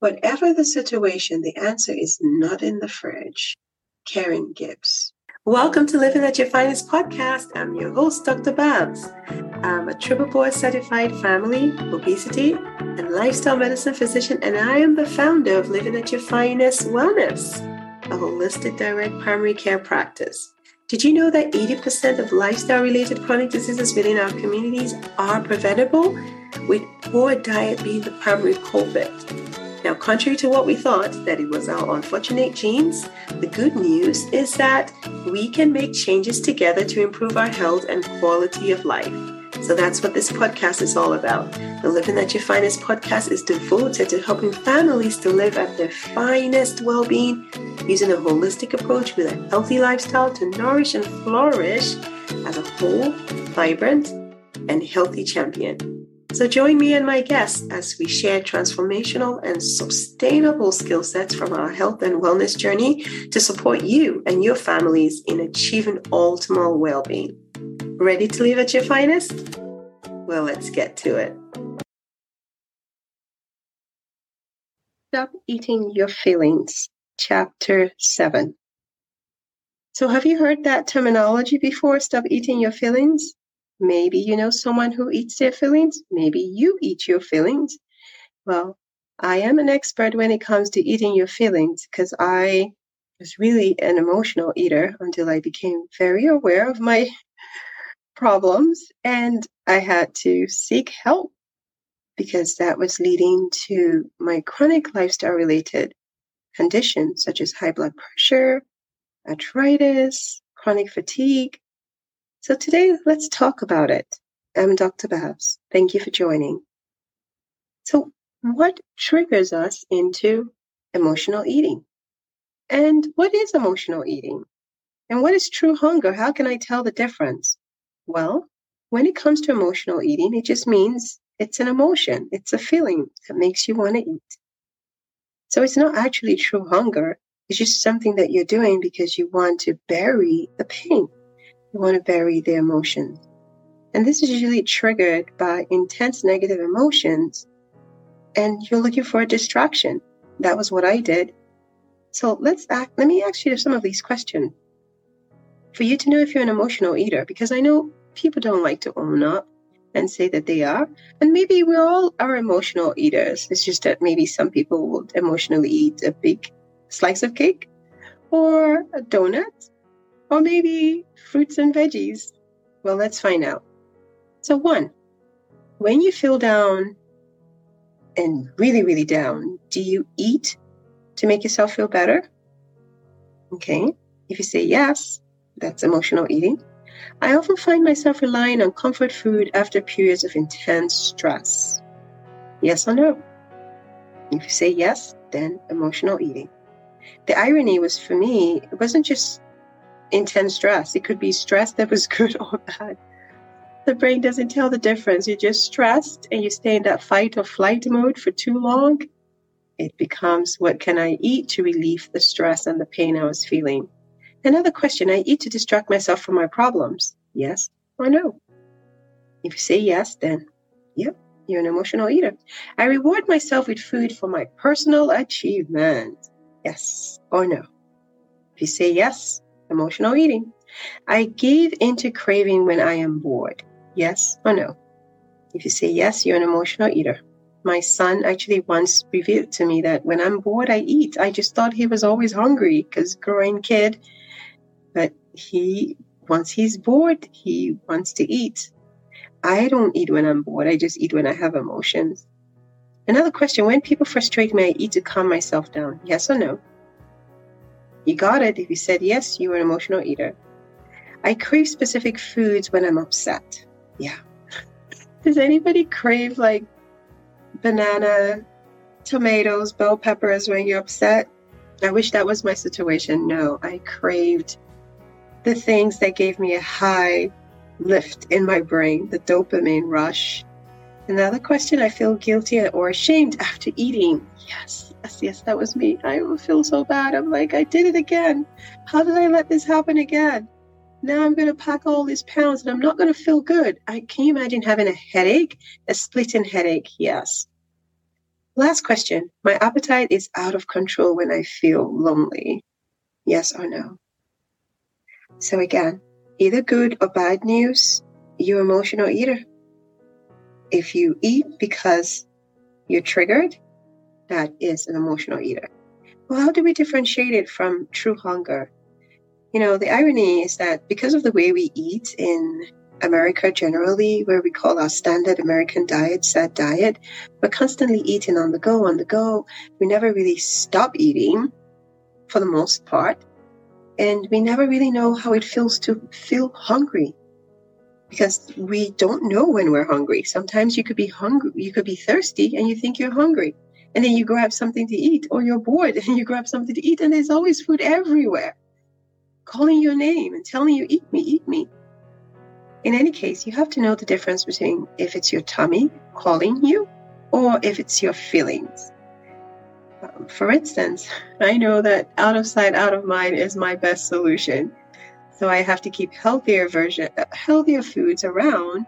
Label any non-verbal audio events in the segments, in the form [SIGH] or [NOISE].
Whatever the situation, the answer is not in the fridge. Karen Gibbs. Welcome to Living at Your Finest podcast. I'm your host, Dr. Babs. I'm a triple board certified family, obesity, and lifestyle medicine physician, and I am the founder of Living at Your Finest Wellness, a holistic direct primary care practice. Did you know that 80% of lifestyle related chronic diseases within our communities are preventable, with poor diet being the primary culprit? Now, contrary to what we thought, that it was our unfortunate genes, the good news is that we can make changes together to improve our health and quality of life. So that's what this podcast is all about. The Living at Your Finest podcast is devoted to helping families to live at their finest well being using a holistic approach with a healthy lifestyle to nourish and flourish as a whole, vibrant, and healthy champion. So join me and my guests as we share transformational and sustainable skill sets from our health and wellness journey to support you and your families in achieving optimal well-being. Ready to live at your finest? Well, let's get to it. Stop eating your feelings, chapter 7. So, have you heard that terminology before? Stop eating your feelings? Maybe you know someone who eats their feelings. Maybe you eat your feelings. Well, I am an expert when it comes to eating your feelings because I was really an emotional eater until I became very aware of my problems and I had to seek help because that was leading to my chronic lifestyle related conditions such as high blood pressure, arthritis, chronic fatigue, so today, let's talk about it. I'm Dr. Babs. Thank you for joining. So, what triggers us into emotional eating? And what is emotional eating? And what is true hunger? How can I tell the difference? Well, when it comes to emotional eating, it just means it's an emotion, it's a feeling that makes you want to eat. So it's not actually true hunger, it's just something that you're doing because you want to bury the pain. You want to bury the emotions. And this is usually triggered by intense negative emotions, and you're looking for a distraction. That was what I did. So let's act, let me ask you some of these questions for you to know if you're an emotional eater, because I know people don't like to own up and say that they are. And maybe we all are emotional eaters. It's just that maybe some people will emotionally eat a big slice of cake or a donut or maybe fruits and veggies? Well, let's find out. So, one, when you feel down and really, really down, do you eat to make yourself feel better? Okay. If you say yes, that's emotional eating. I often find myself relying on comfort food after periods of intense stress. Yes or no? If you say yes, then emotional eating. The irony was for me, it wasn't just intense stress. It could be stress that was [LAUGHS] good or bad. The brain doesn't tell the difference. You're just stressed and you stay in that fight or flight mode for too long. It becomes what can I eat to relieve the stress and the pain I was feeling? Another question I eat to distract myself from my problems. Yes or no? If you say yes, then yep, you're an emotional eater. I reward myself with food for my personal achievement. Yes or no? If you say yes, emotional eating. I give into craving when I am bored. Yes or no? If you say yes, you're an emotional eater. My son actually once revealed to me that when I'm bored, I eat. I just thought he was always hungry because growing kid, but he, once he's bored, he wants to eat. I don't eat when I'm bored. I just eat when I have emotions. Another question when people frustrate me, I eat to calm myself down. Yes or no? You got it. If you said yes, you were an emotional eater. I crave specific foods when I'm upset. Yeah. [LAUGHS] Does anybody crave like banana, tomatoes, bell peppers when you're upset? I wish that was my situation. No, I craved the things that gave me a high lift in my brain, the dopamine rush. Another question I feel guilty or ashamed after eating. Yes yes, yes, that was me. I feel so bad. I'm like, I did it again. How did I let this happen again? Now I'm going to pack all these pounds and I'm not going to feel good. I can you imagine having a headache, a splitting headache? Yes. Last question. My appetite is out of control when I feel lonely. Yes or no? So again, either good or bad news, you're emotional eater. If you eat because you're triggered, that is an emotional eater. Well, how do we differentiate it from true hunger? You know, the irony is that because of the way we eat in America generally, where we call our standard American diet sad diet, we're constantly eating on the go, on the go. We never really stop eating for the most part. And we never really know how it feels to feel hungry because we don't know when we're hungry. Sometimes you could be hungry, you could be thirsty and you think you're hungry. And then you grab something to eat, or you're bored [LAUGHS] and you grab something to eat, and there's always food everywhere calling your name and telling you, eat me, eat me. In any case, you have to know the difference between if it's your tummy calling you or if it's your feelings. Um, for instance, [LAUGHS] I know that out of sight, out of mind is my best solution. So I have to keep healthier version, uh, healthier foods around.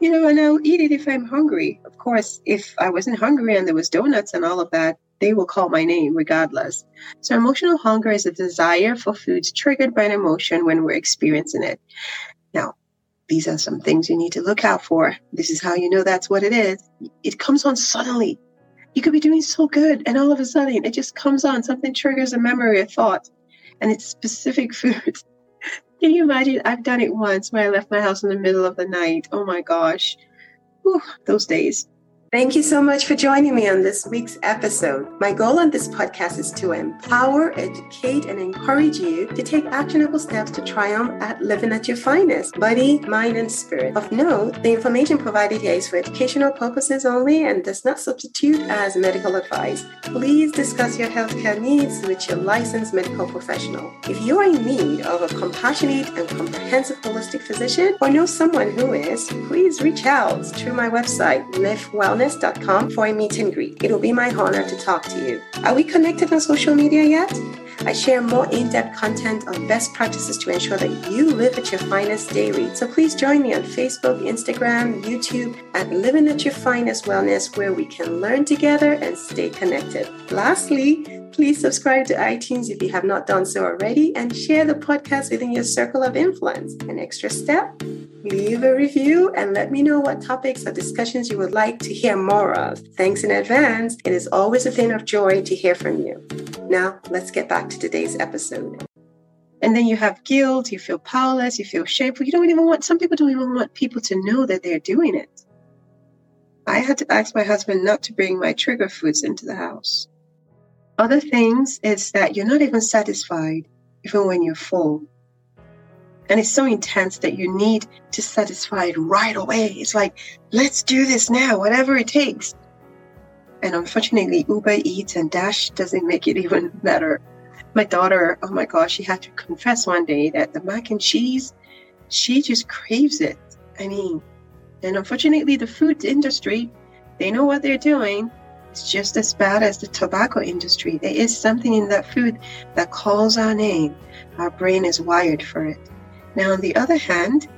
You know, and I'll eat it if I'm hungry. Of course, if I wasn't hungry and there was donuts and all of that, they will call my name regardless. So emotional hunger is a desire for foods triggered by an emotion when we're experiencing it. Now, these are some things you need to look out for. This is how you know that's what it is. It comes on suddenly. You could be doing so good, and all of a sudden it just comes on. Something triggers a memory, a thought, and it's specific [LAUGHS] foods. Can you imagine? I've done it once where I left my house in the middle of the night. Oh my gosh. Whew, those days. Thank you so much for joining me on this week's episode. My goal on this podcast is to empower, educate, and encourage you to take actionable steps to triumph at living at your finest, body, mind, and spirit. Of note, the information provided here is for educational purposes only and does not substitute as medical advice. Please discuss your healthcare needs with your licensed medical professional. If you are in need of a compassionate and comprehensive holistic physician or know someone who is, please reach out through my website, Live Wellness wellness.com for a meet and greet. It'll be my honor to talk to you. Are we connected on social media yet? I share more in depth content on best practices to ensure that you live at your finest daily. So please join me on Facebook, Instagram, YouTube at Living at Your Finest Wellness, where we can learn together and stay connected. Lastly, please subscribe to iTunes if you have not done so already and share the podcast within your circle of influence. An extra step leave a review and let me know what topics or discussions you would like to hear more of. Thanks in advance. It is always a thing of joy to hear from you. Now, let's get back to today's episode. And then you have guilt, you feel powerless, you feel shameful. You don't even want, some people don't even want people to know that they're doing it. I had to ask my husband not to bring my trigger foods into the house. Other things is that you're not even satisfied even when you're full. And it's so intense that you need to satisfy it right away. It's like, let's do this now, whatever it takes. And unfortunately, Uber Eats and Dash doesn't make it even [LAUGHS] better. My daughter, oh my gosh, she had to confess one day that the mac and cheese, she just craves it. I mean, and unfortunately, the food industry, they know what they're doing. It's just as bad as the tobacco industry. There is something in that food that calls our name. Our brain is wired for it. Now, on the other hand,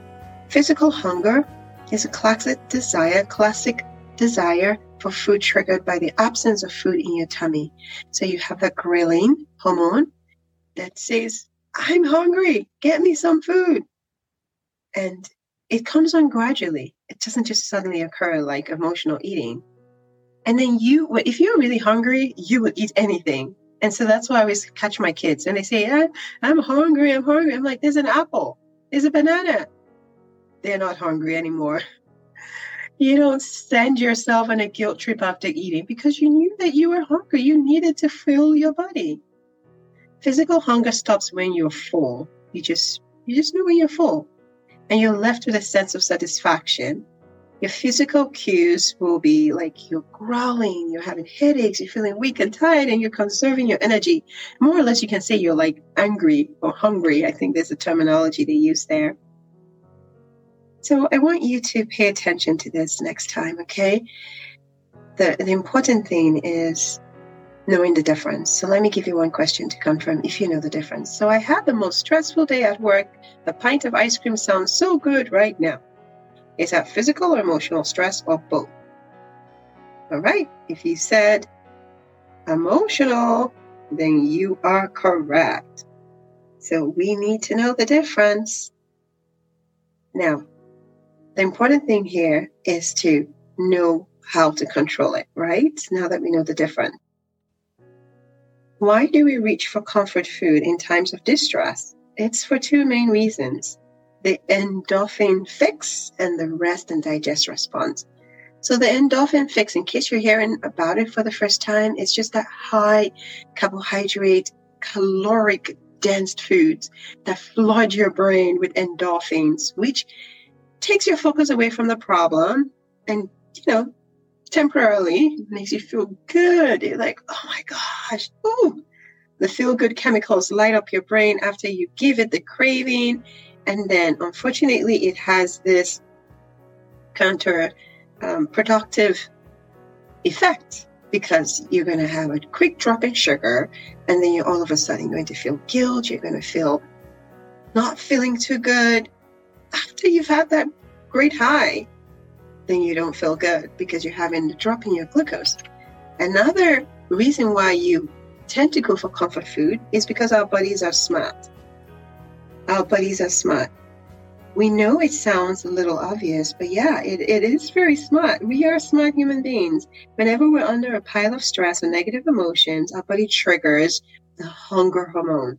physical hunger is a classic desire, classic desire for food triggered by the absence of food in your tummy. So you have the ghrelin hormone that says, I'm hungry, get me some food. And it comes on gradually. It doesn't just suddenly occur like emotional eating. And then you, if you're really hungry, you will eat anything. And so that's why I always catch my kids and they say, I'm hungry, I'm hungry. I'm like, there's an apple there's a banana. They're not hungry anymore. You don't send yourself on a guilt trip after eating because you knew that you were hungry. You needed to fill your body. Physical hunger stops when you're full. You just you just know when you're full. And you're left with a sense of satisfaction. Your physical cues will be like you're growling, you're having headaches, you're feeling weak and tired, and you're conserving your energy. More or less, you can say you're like angry or hungry. I think there's a terminology they use there. So I want you to pay attention to this next time, okay? The, the important thing is knowing the difference. So let me give you one question to confirm if you know the difference. So I had the most stressful day at work. A pint of ice cream sounds so good right now. Is that physical or emotional stress or both? All right. If you said emotional, then you are correct. So we need to know the difference. Now, the important thing here is to know how to control it, right? Now that we know the difference. Why do we reach for comfort food in times of distress? It's for two main reasons the endorphin fix and the rest and digest response. So, the endorphin fix, in case you're hearing about it for the first time, it's just that high carbohydrate, caloric dense foods that flood your brain with endorphins, which takes your focus away from the problem and, you know, temporarily makes you feel good. You're like, oh my gosh, ooh. The feel good chemicals light up your brain after you give it the craving. And then, unfortunately, it has this counter um, productive effect because you're going to have a quick drop in sugar and then you're all of a sudden going to feel guilt. You're going to feel not feeling too good. After you've had that great high, then you don't feel good because you're having a drop in your glucose. Another reason why you tend to go for comfort food is because our bodies are smart. Uh, our bodies are smart. We know it sounds a little obvious, but yeah, it, it is very smart. We are smart human beings. Whenever we're under a pile of stress or negative emotions, our body triggers the hunger hormone.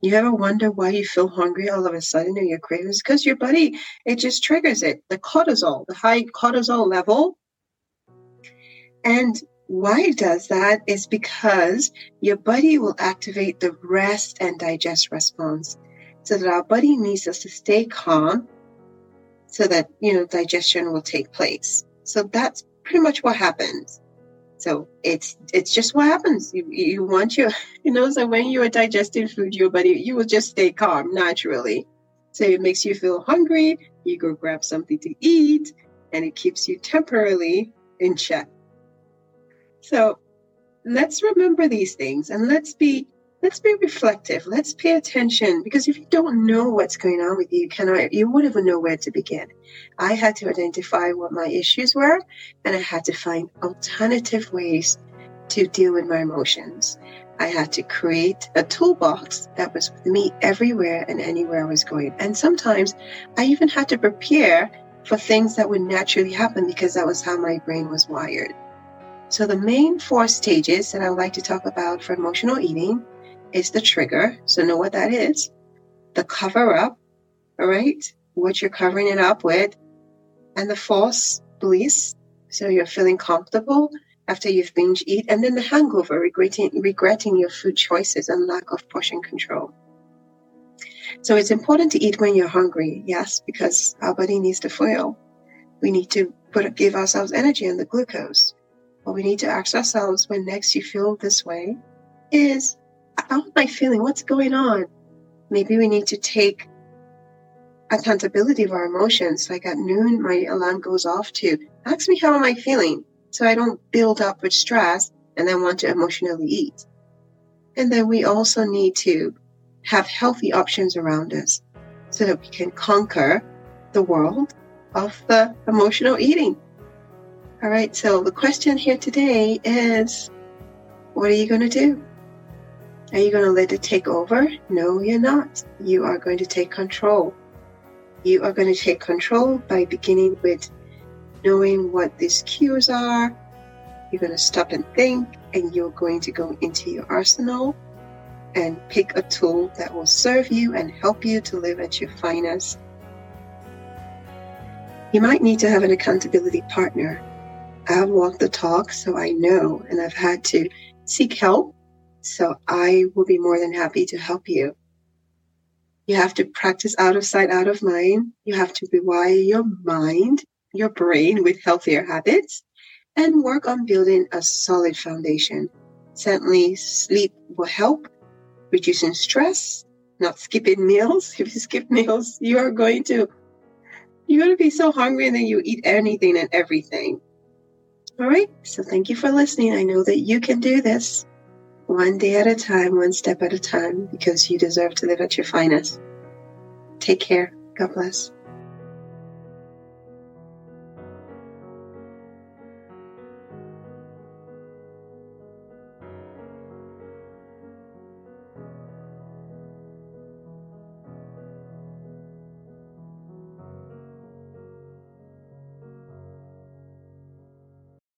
You ever wonder why you feel hungry all of a sudden and you're craving? Because your body, it just triggers it. The cortisol, the high cortisol level. And why it does that is because your body will activate the rest and digest response so that our body needs us to stay calm so that, you know, digestion will take place. So that's pretty much what happens. So it's it's just what happens. You you want your [LAUGHS] you know so when you are digesting food, your body you will just stay calm naturally. So it makes you feel hungry. You go grab something to eat, and it keeps you temporarily in check. So let's remember these things and let's be let's be reflective. Let's pay attention because if you don't know what's going on with you, you cannot, you won't even know where to begin. I had to identify what my issues were and I had to find alternative ways to deal with my emotions. I had to create a toolbox that was with me everywhere and anywhere I was going. And sometimes I even had to prepare for things that would naturally happen because that was how my brain was wired. So the main four stages that I would like to talk about for emotional eating is the trigger. So know what that is. The cover up, all right? What you're covering it up with. And the false beliefs. So you're feeling comfortable after you've binge eat. And then the hangover, regretting, regretting your food choices and lack of portion control. So it's important to eat when you're hungry, yes, because our body needs the fuel. We need to put give ourselves energy and the glucose. What we need to ask ourselves when next you feel this way is how am I feeling? What's going on? Maybe we need to take accountability of our emotions. Like at noon, my alarm goes off to ask me, how am I feeling? So I don't build up with stress and then want to emotionally eat. And then we also need to have healthy options around us so that we can conquer the world of the emotional eating. All right, so the question here today is what are you going to do? Are you going to let it take over? No, you're not. You are going to take control. You are going to take control by beginning with knowing what these cues are. You're going to stop and think, and you're going to go into your arsenal and pick a tool that will serve you and help you to live at your finest. You might need to have an accountability partner. I've walked the talk, so I know, and I've had to seek help so I will be more than happy to help you. You have to practice out of sight, out of mind. You have to rewire your mind, your brain with healthier habits and work on building a solid foundation. Certainly, sleep will help, reducing stress, not skipping meals. [LAUGHS] If you skip meals, you are going to you're going to be so hungry and then you eat anything and everything. All right. So thank you for listening. I know that you can do this one day at a time, one step at a time, because you deserve to live at your finest. Take care. God bless.